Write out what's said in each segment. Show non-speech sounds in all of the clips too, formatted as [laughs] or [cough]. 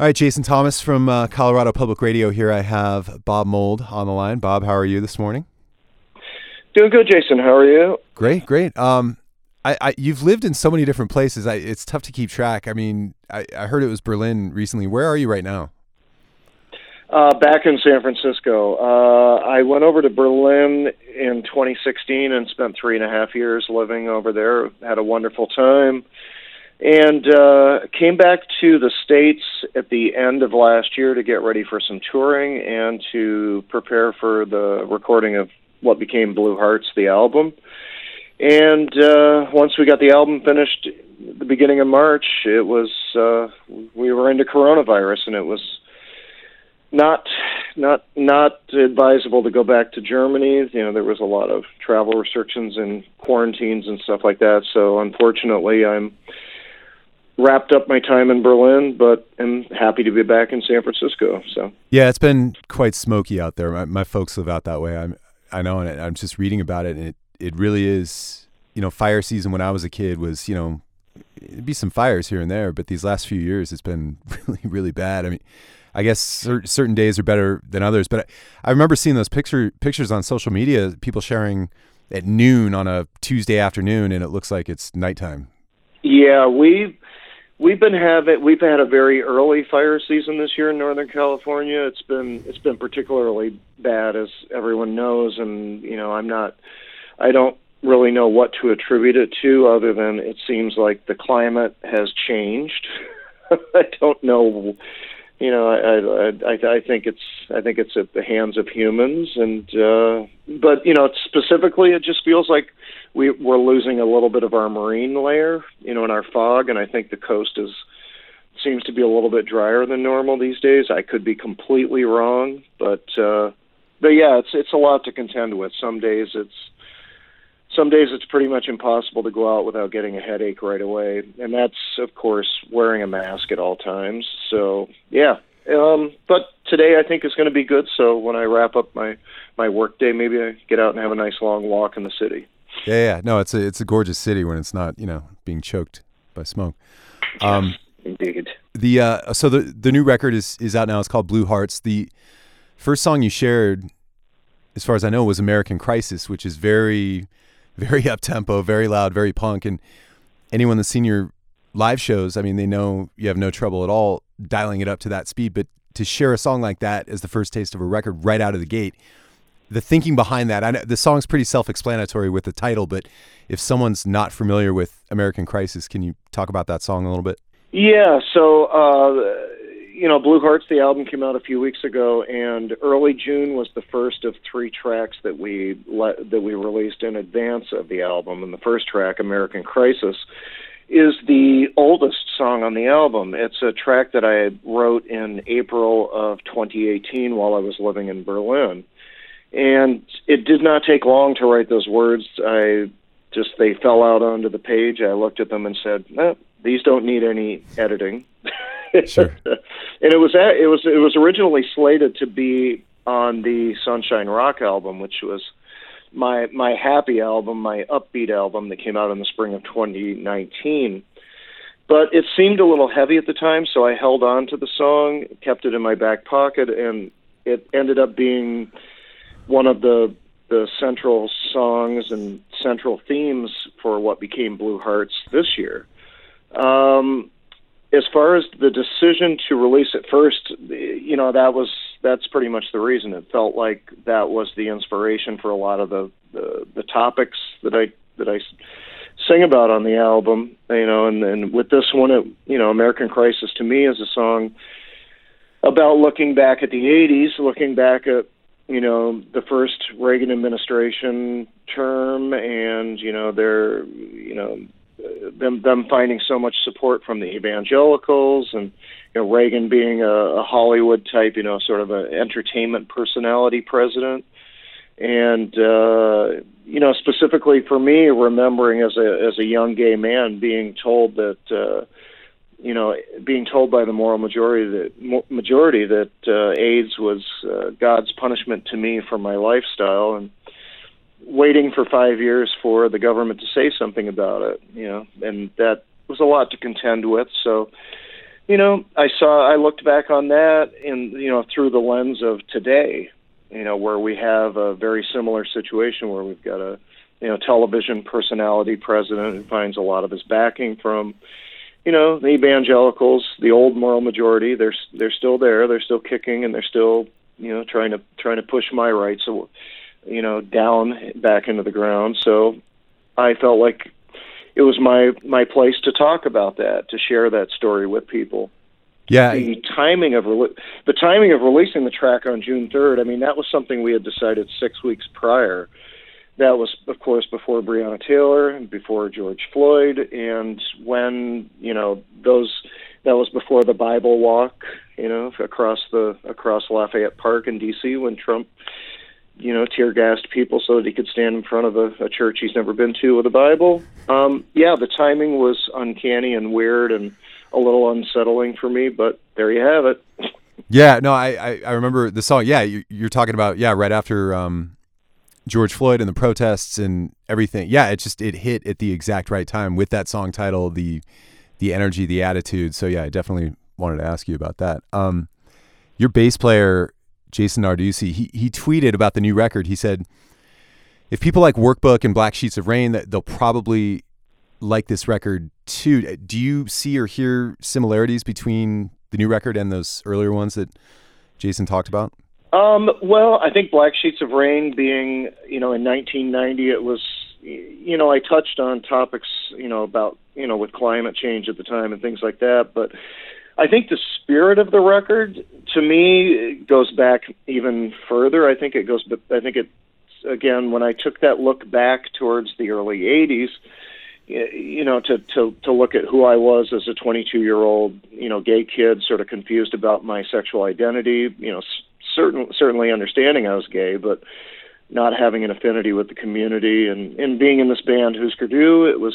All right, Jason Thomas from uh, Colorado Public Radio here. I have Bob Mould on the line. Bob, how are you this morning? Doing good, Jason. How are you? Great, great. Um, I, I you've lived in so many different places. I, it's tough to keep track. I mean, I, I heard it was Berlin recently. Where are you right now? Uh, back in San Francisco. Uh, I went over to Berlin in 2016 and spent three and a half years living over there. Had a wonderful time and uh, came back to the states at the end of last year to get ready for some touring and to prepare for the recording of what became Blue Hearts, the album. And uh, once we got the album finished, the beginning of March, it was uh, we were into coronavirus, and it was not not not advisable to go back to Germany. You know, there was a lot of travel restrictions and quarantines and stuff like that. So unfortunately, I'm wrapped up my time in Berlin, but am happy to be back in San Francisco. So yeah, it's been quite smoky out there. My, my folks live out that way. I'm I know, and I'm just reading about it, and it it really is. You know, fire season when I was a kid was you know it'd be some fires here and there, but these last few years it's been [laughs] really really bad. I mean. I guess cer- certain days are better than others, but I, I remember seeing those picture pictures on social media, people sharing at noon on a Tuesday afternoon, and it looks like it's nighttime. Yeah, we We've been having we've had a very early fire season this year in Northern California. It's been it's been particularly bad, as everyone knows, and you know I'm not I don't really know what to attribute it to, other than it seems like the climate has changed. [laughs] I don't know you know, I, I I I think it's I think it's at the hands of humans, and uh, but you know, specifically, it just feels like we we're losing a little bit of our marine layer, you know, in our fog, and I think the coast is seems to be a little bit drier than normal these days. I could be completely wrong, but uh, but yeah, it's it's a lot to contend with. Some days it's some days it's pretty much impossible to go out without getting a headache right away, and that's of course wearing a mask at all times. So yeah, um, but today I think is going to be good. So when I wrap up my my work day, maybe I get out and have a nice long walk in the city. Yeah, yeah, no, it's a it's a gorgeous city when it's not you know being choked by smoke. Um, indeed. The uh, so the the new record is is out now. It's called Blue Hearts. The first song you shared, as far as I know, was American Crisis, which is very very [laughs] up tempo, very loud, very punk. And anyone that's seen your live shows, I mean, they know you have no trouble at all dialing it up to that speed. But to share a song like that as the first taste of a record right out of the gate, the thinking behind that, I know the song's pretty self-explanatory with the title, but if someone's not familiar with American Crisis, can you talk about that song a little bit? Yeah. So. Uh, you know, Blue Hearts, the album came out a few weeks ago, and early June was the first of three tracks that we let, that we released in advance of the album. And the first track, American Crisis, is the oldest song on the album. It's a track that I wrote in April of 2018 while I was living in Berlin. And it did not take long to write those words. I just they fell out onto the page. I looked at them and said, eh, "These don't need any editing." [laughs] Sure. [laughs] and it was it was it was originally slated to be on the Sunshine Rock album, which was my my happy album, my upbeat album that came out in the spring of 2019. But it seemed a little heavy at the time, so I held on to the song, kept it in my back pocket, and it ended up being one of the the central songs and central themes for what became Blue Hearts this year. Um, as far as the decision to release it first, you know that was that's pretty much the reason. It felt like that was the inspiration for a lot of the the, the topics that I that I sing about on the album. You know, and and with this one, it, you know, American Crisis to me is a song about looking back at the '80s, looking back at you know the first Reagan administration term, and you know their you know them them finding so much support from the evangelicals and you know Reagan being a, a Hollywood type, you know, sort of an entertainment personality president, and uh, you know specifically for me, remembering as a as a young gay man being told that. Uh, you know, being told by the moral majority that majority that uh, AIDS was uh, God's punishment to me for my lifestyle, and waiting for five years for the government to say something about it, you know, and that was a lot to contend with. So, you know, I saw, I looked back on that and, you know, through the lens of today, you know, where we have a very similar situation where we've got a, you know, television personality president who finds a lot of his backing from, you know, the evangelicals, the old moral majority. They're they're still there. They're still kicking, and they're still, you know, trying to trying to push my rights, you know, down back into the ground. So, I felt like it was my my place to talk about that, to share that story with people. Yeah. The timing of re- the timing of releasing the track on June 3rd. I mean, that was something we had decided six weeks prior. That was, of course, before Breonna Taylor and before George Floyd, and when you know those. That was before the Bible walk, you know, across the across Lafayette Park in D.C. when Trump you know, tear gassed people so that he could stand in front of a, a church he's never been to with a Bible. Um, yeah, the timing was uncanny and weird and a little unsettling for me, but there you have it. Yeah, no, I, I, I remember the song. Yeah, you, you're talking about yeah, right after um, George Floyd and the protests and everything. Yeah, it just it hit at the exact right time with that song title, the the energy, the attitude. So yeah, I definitely wanted to ask you about that. Um, your bass player Jason Narducy, he he tweeted about the new record. He said, "If people like Workbook and Black Sheets of Rain, that they'll probably like this record too." Do you see or hear similarities between the new record and those earlier ones that Jason talked about? Um, well, I think Black Sheets of Rain being, you know, in 1990, it was, you know, I touched on topics, you know, about, you know, with climate change at the time and things like that, but I think the spirit of the record, to me, goes back even further. I think it goes. But I think it again when I took that look back towards the early '80s. You know, to to to look at who I was as a 22 year old, you know, gay kid, sort of confused about my sexual identity. You know, certain certainly understanding I was gay, but not having an affinity with the community, and and being in this band Husker Du, it was,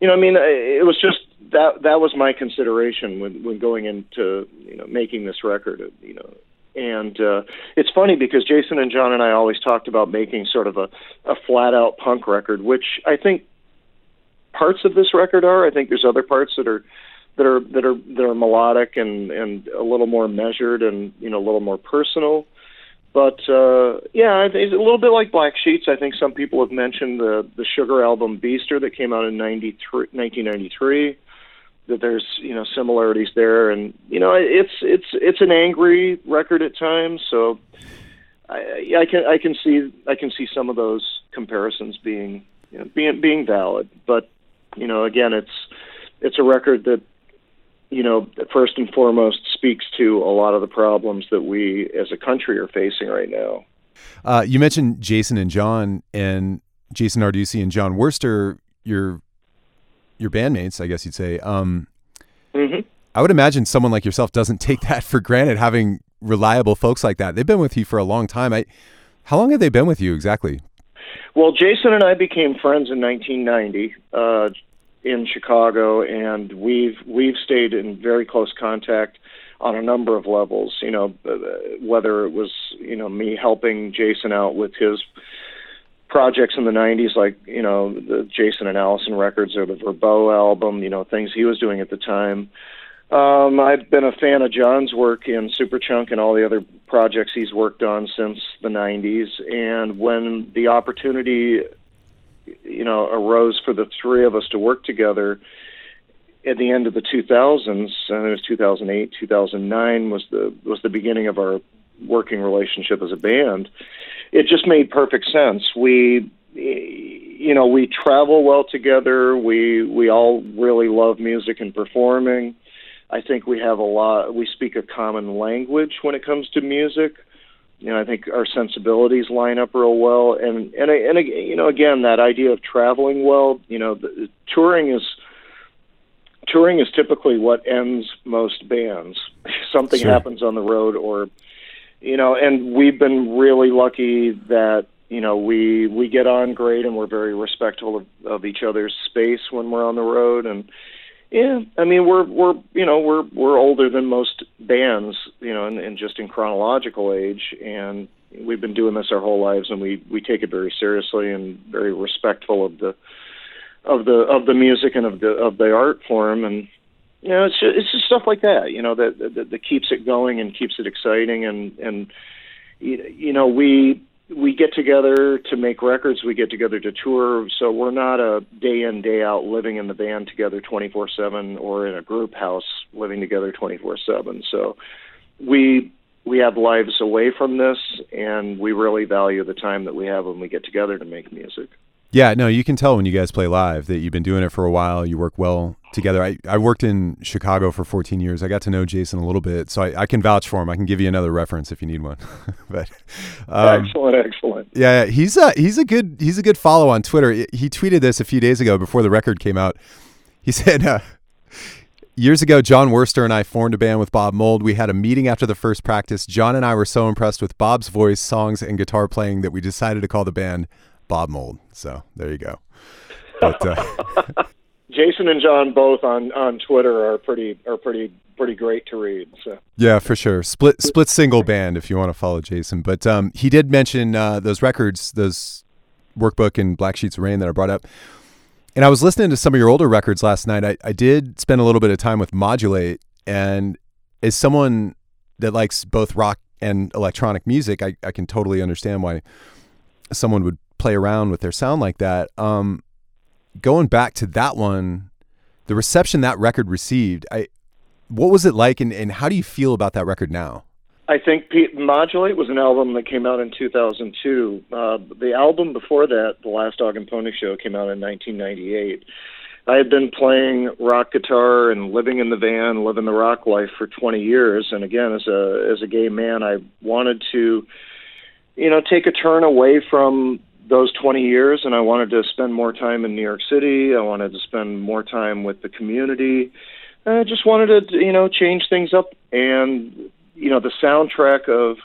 you know, I mean, it was just that that was my consideration when when going into you know making this record you know. And uh it's funny because Jason and John and I always talked about making sort of a a flat out punk record which I think parts of this record are. I think there's other parts that are that are that are that are melodic and and a little more measured and you know a little more personal. But uh yeah it's a little bit like black sheets. I think some people have mentioned the the sugar album beaster that came out in 93 1993 that there's you know similarities there, and you know it's it's it's an angry record at times. So I, I can I can see I can see some of those comparisons being you know, being being valid. But you know again, it's it's a record that you know first and foremost speaks to a lot of the problems that we as a country are facing right now. Uh, you mentioned Jason and John and Jason Narducy and Jon Wurster. Your your bandmates, I guess you'd say. Um, mm-hmm. I would imagine someone like yourself doesn't take that for granted, having reliable folks like that. They've been with you for a long time. I, how long have they been with you exactly? Well, Jason and I became friends in 1990 uh, in Chicago, and we've we've stayed in very close contact on a number of levels. You know, uh, whether it was you know me helping Jason out with his projects in the 90s like you know the Jason and Alison records or the Verbow album you know things he was doing at the time. Um I've been a fan of John's work in Superchunk and all the other projects he's worked on since the 90s and when the opportunity you know arose for the three of us to work together at the end of the 2000s and it was 2008 2009 was the was the beginning of our working relationship as a band it just made perfect sense. We, you know, we travel well together. We we all really love music and performing. I think we have a lot. We speak a common language when it comes to music. You know, I think our sensibilities line up real well. And and and you know, again, that idea of traveling well. You know, the, touring is touring is typically what ends most bands. [laughs] Something sure. happens on the road, or you know, and we've been really lucky that you know we we get on great and we're very respectful of, of each other's space when we're on the road. And yeah i mean we're we're you know we're we're older than most bands you know and, and just in chronological age. And we've been doing this our whole lives and we we take it very seriously and very respectful of the of the of the music and of the of the art form. And you know, it's just, it's just stuff like that, you know, that, that that keeps it going and keeps it exciting, and and you know, we we get together to make records, we get together to tour, so we're not a day in day out living in the band together 24/7 or in a group house living together 24/7. So we we have lives away from this, and we really value the time that we have when we get together to make music. Yeah, no, you can tell when you guys play live that you've been doing it for a while. You work well together. I, I worked in Chicago for 14 years. I got to know Jason a little bit, so I, I can vouch for him. I can give you another reference if you need one. [laughs] but um, excellent, excellent. Yeah, he's a he's a good he's a good follow on Twitter. He tweeted this a few days ago before the record came out. He [laughs] said. Uh, Years ago, Jon Wurster and I formed a band with Bob Mould. We had a meeting after the first practice. John and I were so impressed with Bob's voice, songs, and guitar playing that we decided to call the band Bob Mould. So there you go. [laughs] But, uh, [laughs] Jason and John both on, on Twitter are pretty are pretty pretty great to read. So yeah, for sure. Split split single band if you want to follow Jason. But um, he did mention uh, those records, those workbook and Black Sheets of Rain that I brought up. And I was listening to some of your older records last night. I, I did spend a little bit of time with Modulate, and as someone that likes both rock and electronic music, I, I can totally understand why someone would play around with their sound like that. Um, going back to that one, the reception that record received, I what was it like, and, and how do you feel about that record now? I think Pete, Modulate was an album that came out in 2002. Uh, the album before that, The Last Dog and Pony Show, came out in 1998. I had been playing rock guitar and living in the van, living the rock life for 20 years. And again, as a as a gay man, I wanted to, you know, take a turn away from those 20 years and I wanted to spend more time in New York City. I wanted to spend more time with the community. I just wanted to, you know, change things up. And, you know, the soundtrack of,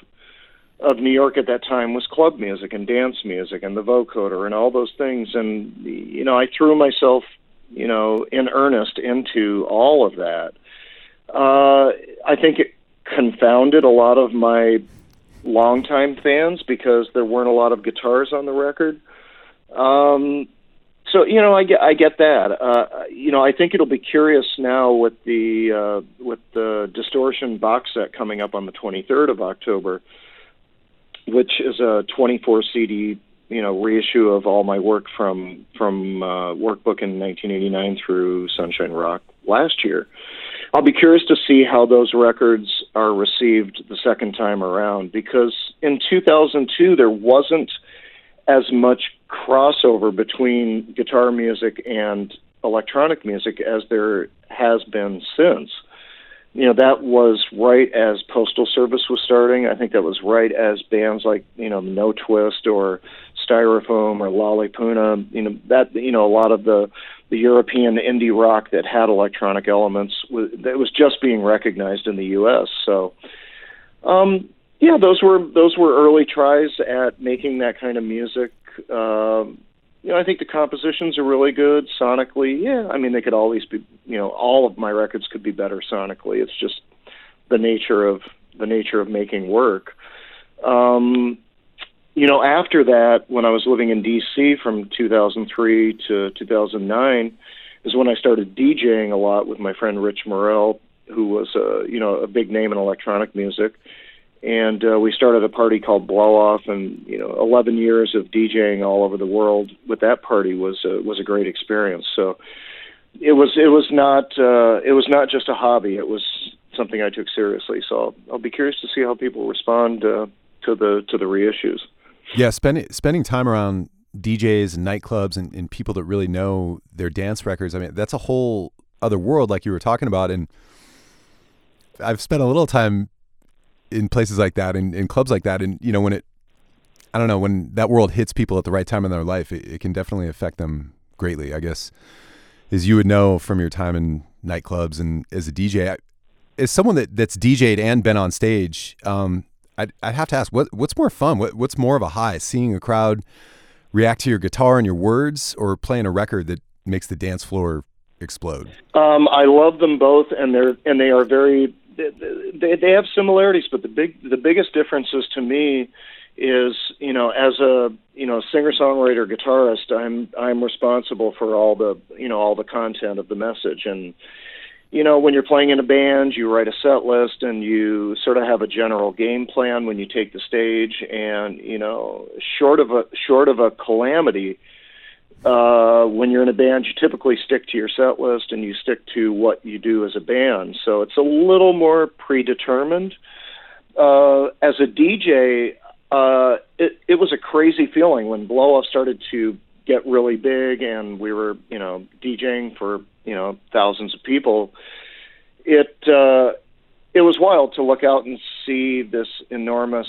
of New York at that time was club music and dance music and the vocoder and all those things. And, you know, I threw myself, you know, in earnest into all of that. Uh, I think it confounded a lot of my longtime fans because there weren't a lot of guitars on the record. Um, so you know, I get I get that. Uh, you know, I think it'll be curious now with the uh, with the Distortion box set coming up on the 23rd of October, which is a 24 CD you know reissue of all my work from from uh, workbook in 1989 through Sunshine Rock last year. I'll be curious to see how those records are received the second time around because in 2002 there wasn't as much crossover between guitar music and electronic music as there has been since. You know, that was right as Postal Service was starting. I think that was right as bands like, you know, Notwist or Styrofoam or Lali Puna, you know, that, you know, a lot of the the European indie rock that had electronic elements was, that was just being recognized in the U.S. So, um, yeah, those were those were early tries at making that kind of music. Um, you know, I think the compositions are really good sonically. Yeah, I mean they could always be. You know, all of my records could be better sonically. It's just the nature of the nature of making work. Um, you know, after that, when I was living in D.C. from 2003 to 2009, is when I started DJing a lot with my friend Rich Morel, who was a you know a big name in electronic music, and uh, we started a party called Blow Off, and you know, 11 years of DJing all over the world with that party was a, was a great experience. So it was it was not uh, it was not just a hobby; it was something I took seriously. So I'll, I'll be curious to see how people respond uh, to the to the reissues. Yeah, spending spending time around DJs and nightclubs and, and people that really know their dance records. I mean, that's a whole other world, like you were talking about. And I've spent a little time in places like that, in, in clubs like that, and you know, when it, I don't know, when that world hits people at the right time in their life, it, it can definitely affect them greatly. I guess, as you would know from your time in nightclubs and as a DJ, I, as someone that that's DJed and been on stage, um, I'd, I'd have to ask what what's more fun? What what's more of a high? Seeing a crowd react to your guitar and your words, or playing a record that makes the dance floor explode? Um, I love them both, and they're and they are very they they have similarities, but the big the biggest differences to me is you know as a you know singer songwriter guitarist I'm I'm responsible for all the you know all the content of the message and you know, when you're playing in a band, you write a set list and you sort of have a general game plan when you take the stage. And you know, short of a short of a calamity, uh, when you're in a band, you typically stick to your set list and you stick to what you do as a band. So it's a little more predetermined. Uh, as a DJ, uh, it, it was a crazy feeling when Blow Off started to get really big and we were, you know, DJing for, you know, thousands of people. It, uh, it was wild to look out and see this enormous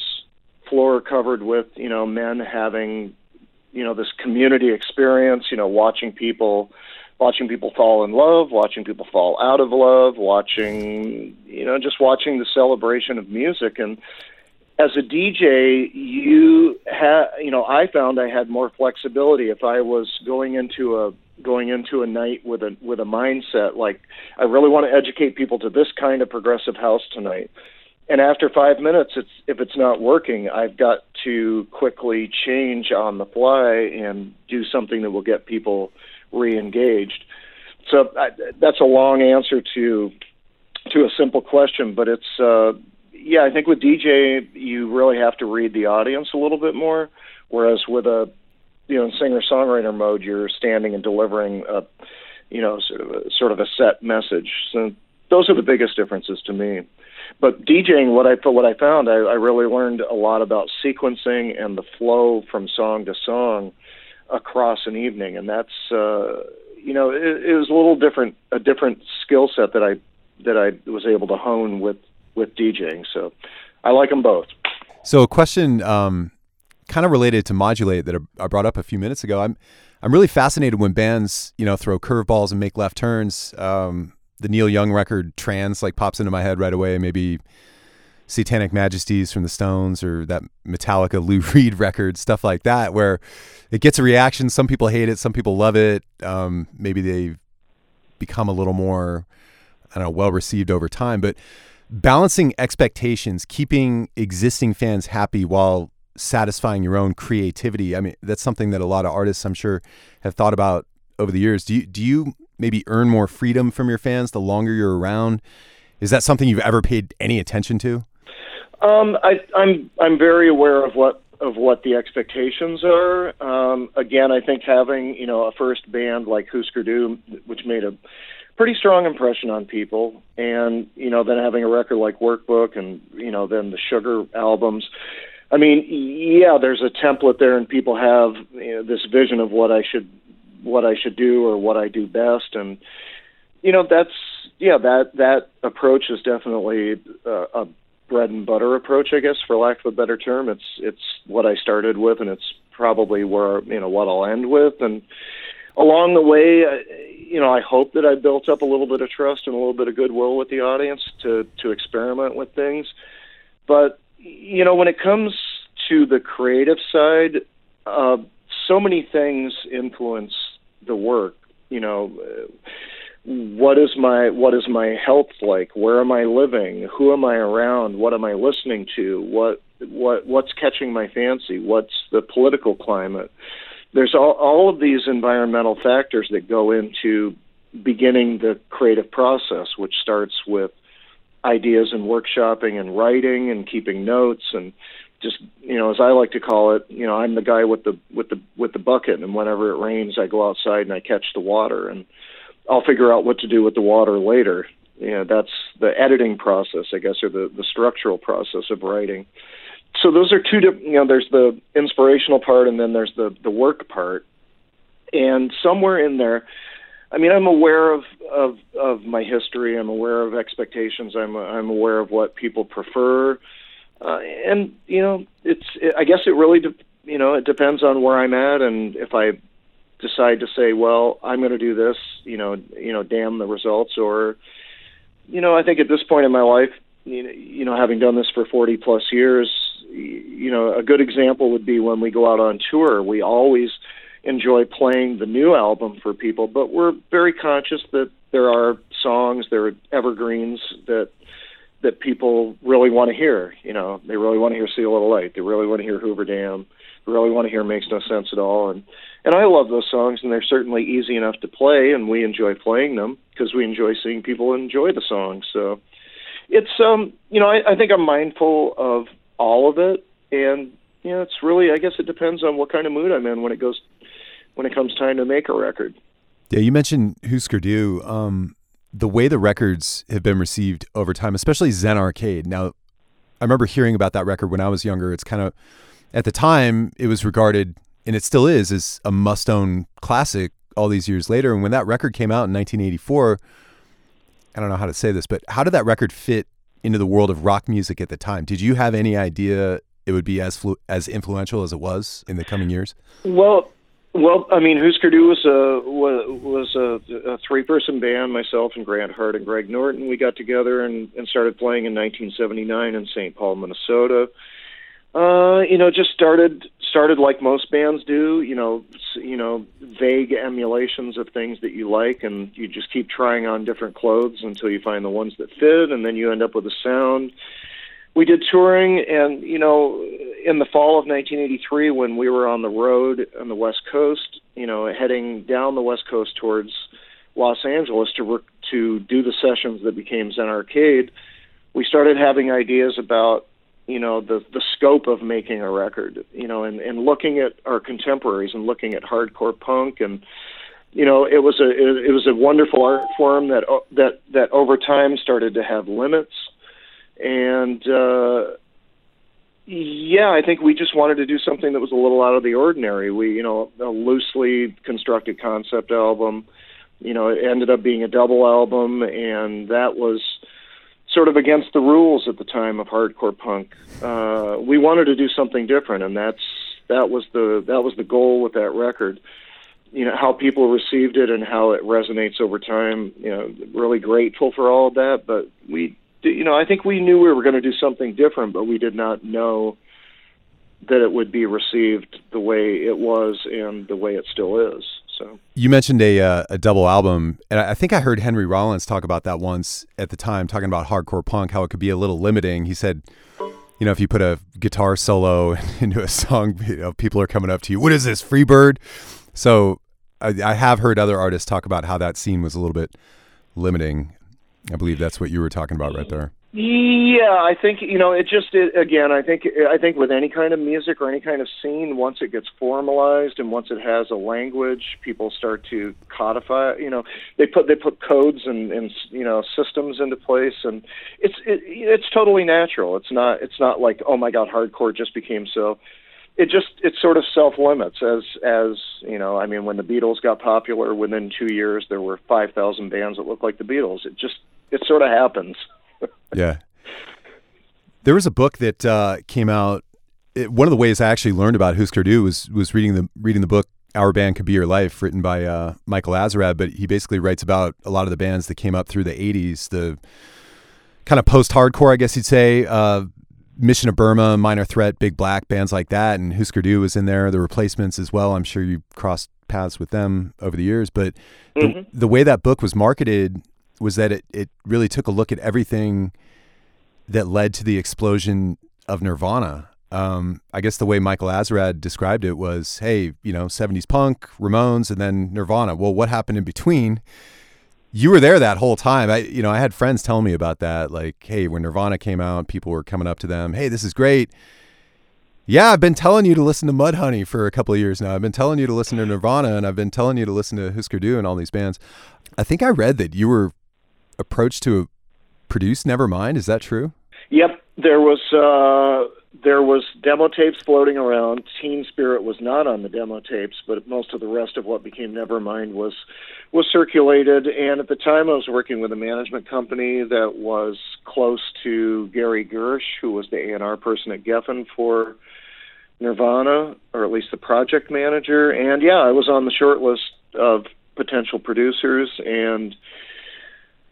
floor covered with, you know, men having you know this community experience you know watching people watching people fall in love watching people fall out of love watching you know just watching the celebration of music. And as a DJ you had you know I found I had more flexibility. If I was going into a going into a night with a with a mindset like I really want to educate people to this kind of progressive house tonight and after five minutes, it's if it's not working, I've got to quickly change on the fly and do something that will get people re-engaged. So I, that's a long answer to to a simple question, but it's uh, yeah. I think with DJ, you really have to read the audience a little bit more, whereas with a you know singer songwriter mode, you're standing and delivering a you know sort of a, sort of a set message. So those are the biggest differences to me but DJing, what I what I found, I, I really learned a lot about sequencing and the flow from song to song across an evening, and that's uh, you know it, it was a little different, a different skill set that I that I was able to hone with with DJing. So I like them both. So a question, um, kind of related to modulate that I brought up a few minutes ago. I'm I'm really fascinated when bands you know throw curveballs and make left turns. Um, the Neil Young record Trans like pops into my head right away. Maybe Satanic Majesties from the Stones or that Metallica Lou [laughs] Reed record, stuff like that, where it gets a reaction. Some people hate it, some people love it. Um, maybe they become a little more, I don't know, well received over time. But balancing expectations, keeping existing fans happy while satisfying your own creativity. I mean, that's something that a lot of artists, I'm sure, have thought about over the years. Do you do you maybe earn more freedom from your fans the longer you're around? Is that something you've ever paid any attention to? Um, I, I'm I'm very aware of what of what the expectations are. Um, again, I think having you know a first band like Husker Du, which made a pretty strong impression on people, and you know then having a record like Workbook, and you know then the Sugar albums. I mean, yeah, there's a template there, and people have you know, this vision of what I should what I should do or what I do best, and you know that's yeah that that approach is definitely a, a bread and butter approach, I guess, for lack of a better term. It's it's what I started with, and it's probably where you know what I'll end with, and along the way, you know, I hope that I built up a little bit of trust and a little bit of goodwill with the audience to to experiment with things. But you know, when it comes to the creative side, uh, so many things influence the work. You know, what is my what is my health like? Where am I living? Who am I around? What am I listening to? What what what's catching my fancy? What's the political climate? There's all, all of these environmental factors that go into beginning the creative process, which starts with ideas and workshopping and writing and keeping notes and just you know, as I like to call it, you know, I'm the guy with the with the with the bucket, and whenever it rains, I go outside and I catch the water, and I'll figure out what to do with the water later. You know, that's the editing process, I guess, or the the structural process of writing. So those are two different. You know, there's the inspirational part, and then there's the the work part, and somewhere in there. I mean, I'm aware of, of of my history. I'm aware of expectations. I'm I'm aware of what people prefer uh, and you know, it's it, I guess it really de- you know it depends on where I'm at and if I decide to say, well, I'm going to do this, you know, you know, damn the results, or you know, I think at this point in my life, you know, you know, having done this for 40 plus years, you know, a good example would be when we go out on tour. We always enjoy playing the new album for people, but we're very conscious that there are songs, there are evergreens that that people really want to hear. You know, they really want to hear "See a Little Light." They really want to hear Hoover Dam, they really want to hear makes no sense at all. And and I love those songs, and they're certainly easy enough to play, and we enjoy playing them because we enjoy seeing people enjoy the songs. So it's um you know I, I think I'm mindful of all of it, and you know it's really I guess it depends on what kind of mood I'm in when it goes when it comes time to make a record. Yeah, you mentioned Husker Du. Um, the way the records have been received over time, especially Zen Arcade. Now, I remember hearing about that record when I was younger. It's kind of at the time it was regarded, and it still is, as a must-own classic. All these years later, and when that record came out in 1984, I don't know how to say this, but how did that record fit into the world of rock music at the time? Did you have any idea it would be as flu- as influential as it was in the coming years? Well, well, I mean, Husker Du was a was a, a three person band. Myself and Grant Hart and Greg Norton. We got together and, and started playing in 1979 in St. Paul, Minnesota. Uh, you know, just started started like most bands do. You know, you know, vague emulations of things that you like, and you just keep trying on different clothes until you find the ones that fit, and then you end up with a sound. We did touring, and you know, in the fall of 1983, when we were on the road on the West Coast, you know, heading down the West Coast towards Los Angeles to work to do the sessions that became Zen Arcade, we started having ideas about you know the the scope of making a record you know and and looking at our contemporaries and looking at hardcore punk and you know it was a it, it was a wonderful art form that that that over time started to have limits and uh yeah, I think we just wanted to do something that was a little out of the ordinary. We, you know, a loosely constructed concept album. You know, it ended up being a double album, and that was sort of against the rules at the time of hardcore punk. Uh, we wanted to do something different, and that's that was the that was the goal with that record. You know how people received it and how it resonates over time. You know, really grateful for all of that. But we, you know, I think we knew we were going to do something different, but we did not know that it would be received the way it was and the way it still is. So you mentioned a uh, a double album, and I think I heard Henry Rollins talk about that once at the time, talking about hardcore punk, how it could be a little limiting. He said, you know, if you put a guitar solo [laughs] into a song, you know, people are coming up to you. What is this, Freebird? So I, I have heard other artists talk about how that scene was a little bit limiting. I believe that's what you were talking about right there. Yeah, I think you know it just it, again. I think I think with any kind of music or any kind of scene, once it gets formalized and once it has a language, people start to codify. You know, they put they put codes and and you know systems into place, and it's it, it's totally natural. It's not it's not like oh my god, hardcore just became so. It just it sort of self limits as as you know. I mean, when the Beatles got popular, within two years there were five thousand bands that looked like the Beatles. It just it sort of happens [laughs] yeah. There was a book that uh, came out. It, one of the ways I actually learned about Husker Du was was reading the reading the book "Our Band Could Be Your Life," written by uh, Michael Azerrad. But he basically writes about a lot of the bands that came up through the '80s, the kind of post-hardcore, I guess you'd say. Uh, Mission of Burma, Minor Threat, Big Black, bands like that, and Husker Du was in there. The Replacements as well. I'm sure you crossed paths with them over the years. But mm-hmm. the, the way that book was marketed was that it, it really took a look at everything that led to the explosion of Nirvana. Um, I guess the way Michael Azerrad described it was, hey, you know, 70s punk, Ramones, and then Nirvana. Well, what happened in between? You were there that whole time. I, you know, I had friends tell me about that. Like, hey, when Nirvana came out, people were coming up to them, hey, this is great. Yeah, I've been telling you to listen to Mudhoney for a couple of years now. I've been telling you to listen to Nirvana, and I've been telling you to listen to Husker Du and all these bands. I think I read that you were approach to produce Nevermind. Is that true? Yep, there was uh, there was demo tapes floating around. Teen Spirit was not on the demo tapes, but most of the rest of what became Nevermind was was circulated. And at the time, I was working with a management company that was close to Gary Gersh, who was the A&R person at Geffen for Nirvana, or at least the project manager. And yeah, I was on the short list of potential producers and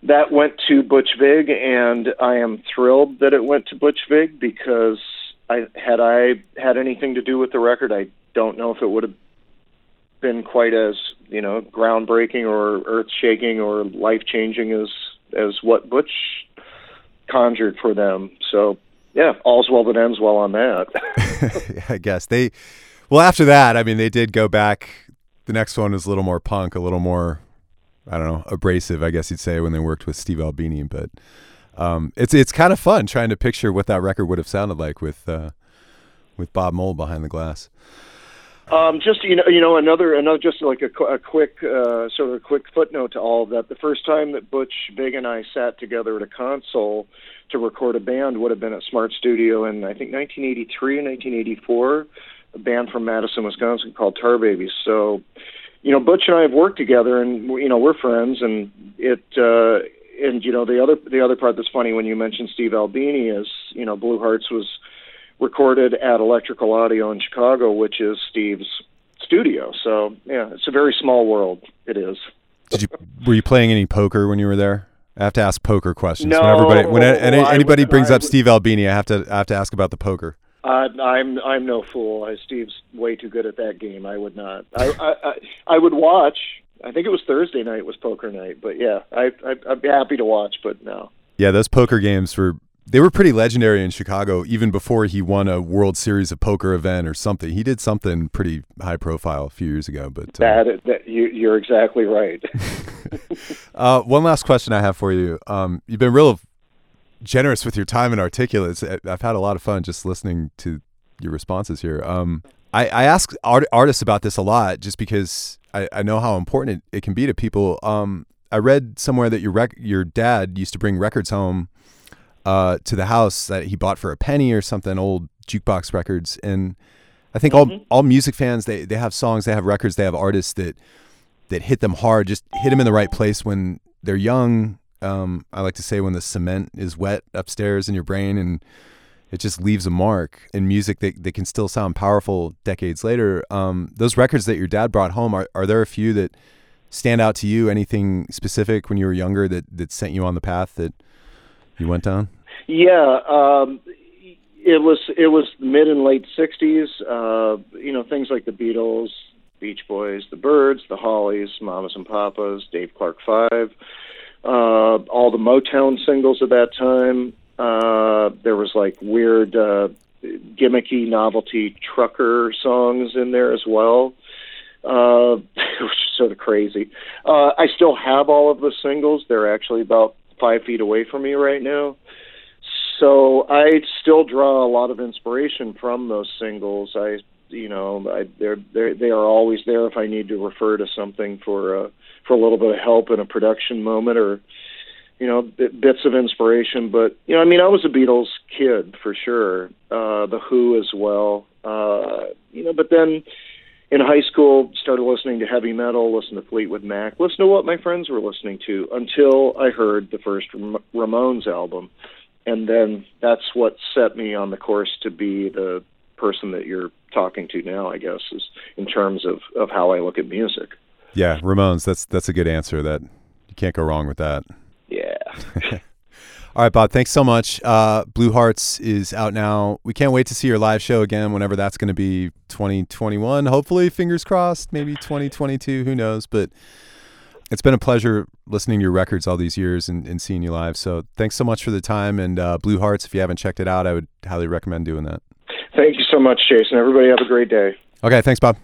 that went to Butch Vig, and I am thrilled that it went to Butch Vig because I had I had anything to do with the record, I don't know if it would have been quite as you know groundbreaking or earth shaking or life changing as as what Butch conjured for them. So yeah, all's well that ends well on that. [laughs] [laughs] I guess they well, after that, I mean, they did go back. The next one was a little more punk, a little more, I don't know, abrasive, I guess you'd say, when they worked with Steve Albini. But um, it's it's kind of fun trying to picture what that record would have sounded like with uh, with Bob Mould behind the glass. Um, just you know, you know, another another just like a, a quick uh, sort of a quick footnote to all of that. The first time that Butch Vig and I sat together at a console to record a band would have been at Smart Studio in I think 1983 and 1984. A band from Madison, Wisconsin called Tar Babies. So, you know, Butch and I have worked together, and you know, we're friends. And it, uh, and you know, the other the other part that's funny when you mentioned Steve Albini is, you know, Blue Hearts was recorded at Electrical Audio in Chicago, which is Steve's studio. So yeah, it's a very small world. It is. Did you were you playing any poker when you were there? I have to ask poker questions. No, when everybody when any, anybody brings I up Steve Albini, I have to I have to ask about the poker. Uh, I'm I'm no fool. I, Steve's way too good at that game. I would not. I, [laughs] I I I would watch. I think it was Thursday night was poker night, but yeah, I, I I'd be happy to watch, but no. Yeah, those poker games were they were pretty legendary in Chicago even before he won a World Series of Poker event or something. He did something pretty high profile a few years ago. But uh, that, that you, you're exactly right. [laughs] [laughs] uh, one last question I have for you. Um, you've been real generous with your time and articulates. I've had a lot of fun just listening to your responses here. Um, I, I ask art, artists about this a lot just because I, I know how important it, it can be to people. Um, I read somewhere that your rec- your dad used to bring records home uh, to the house that he bought for a penny or something, old jukebox records. And I think mm-hmm. all all music fans they they have songs, they have records, they have artists that that hit them hard, just hit them in the right place when they're young. Um, I like to say when the cement is wet upstairs in your brain and it just leaves a mark in music that, that can still sound powerful decades later. Um, those records that your dad brought home, are, are there a few that stand out to you? Anything specific when you were younger that, that sent you on the path that you went down? Yeah, um, it was it was mid and late '60s. Uh, you know, things like the Beatles, Beach Boys, the Byrds, the Hollies, Mamas and Papas, Dave Clark Five, uh, all the Motown singles of that time. Uh, there was like weird, uh, gimmicky, novelty trucker songs in there as well. Uh, [laughs] which is sort of crazy. Uh, I still have all of the singles. They're actually about five feet away from me right now. So I still draw a lot of inspiration from those singles. I, you know, I, they're they're they are always there if I need to refer to something for uh, for a little bit of help in a production moment or you know bits of inspiration. But you know, I mean, I was a Beatles kid for sure. Uh, the Who as well. Uh, you know, but then in high school started listening to heavy metal, listened to Fleetwood Mac, listened to what my friends were listening to until I heard the first Ramones album and then that's what set me on the course to be the person that you're talking to now. I guess is in terms of of how I look at music. Yeah, Ramones. That's that's a good answer. That you can't go wrong with that. Yeah. [laughs] All right, Bob. Thanks so much. Uh, Blue Hearts is out now. We can't wait to see your live show again, whenever that's going to be. 2021, hopefully. Fingers crossed. Maybe 2022. Who knows? But it's been a pleasure listening to your records all these years and, and seeing you live. So thanks so much for the time. And uh, Blue Hearts, if you haven't checked it out, I would highly recommend doing that. Thank you so much, Jason. Everybody have a great day. Okay. Thanks, Bob.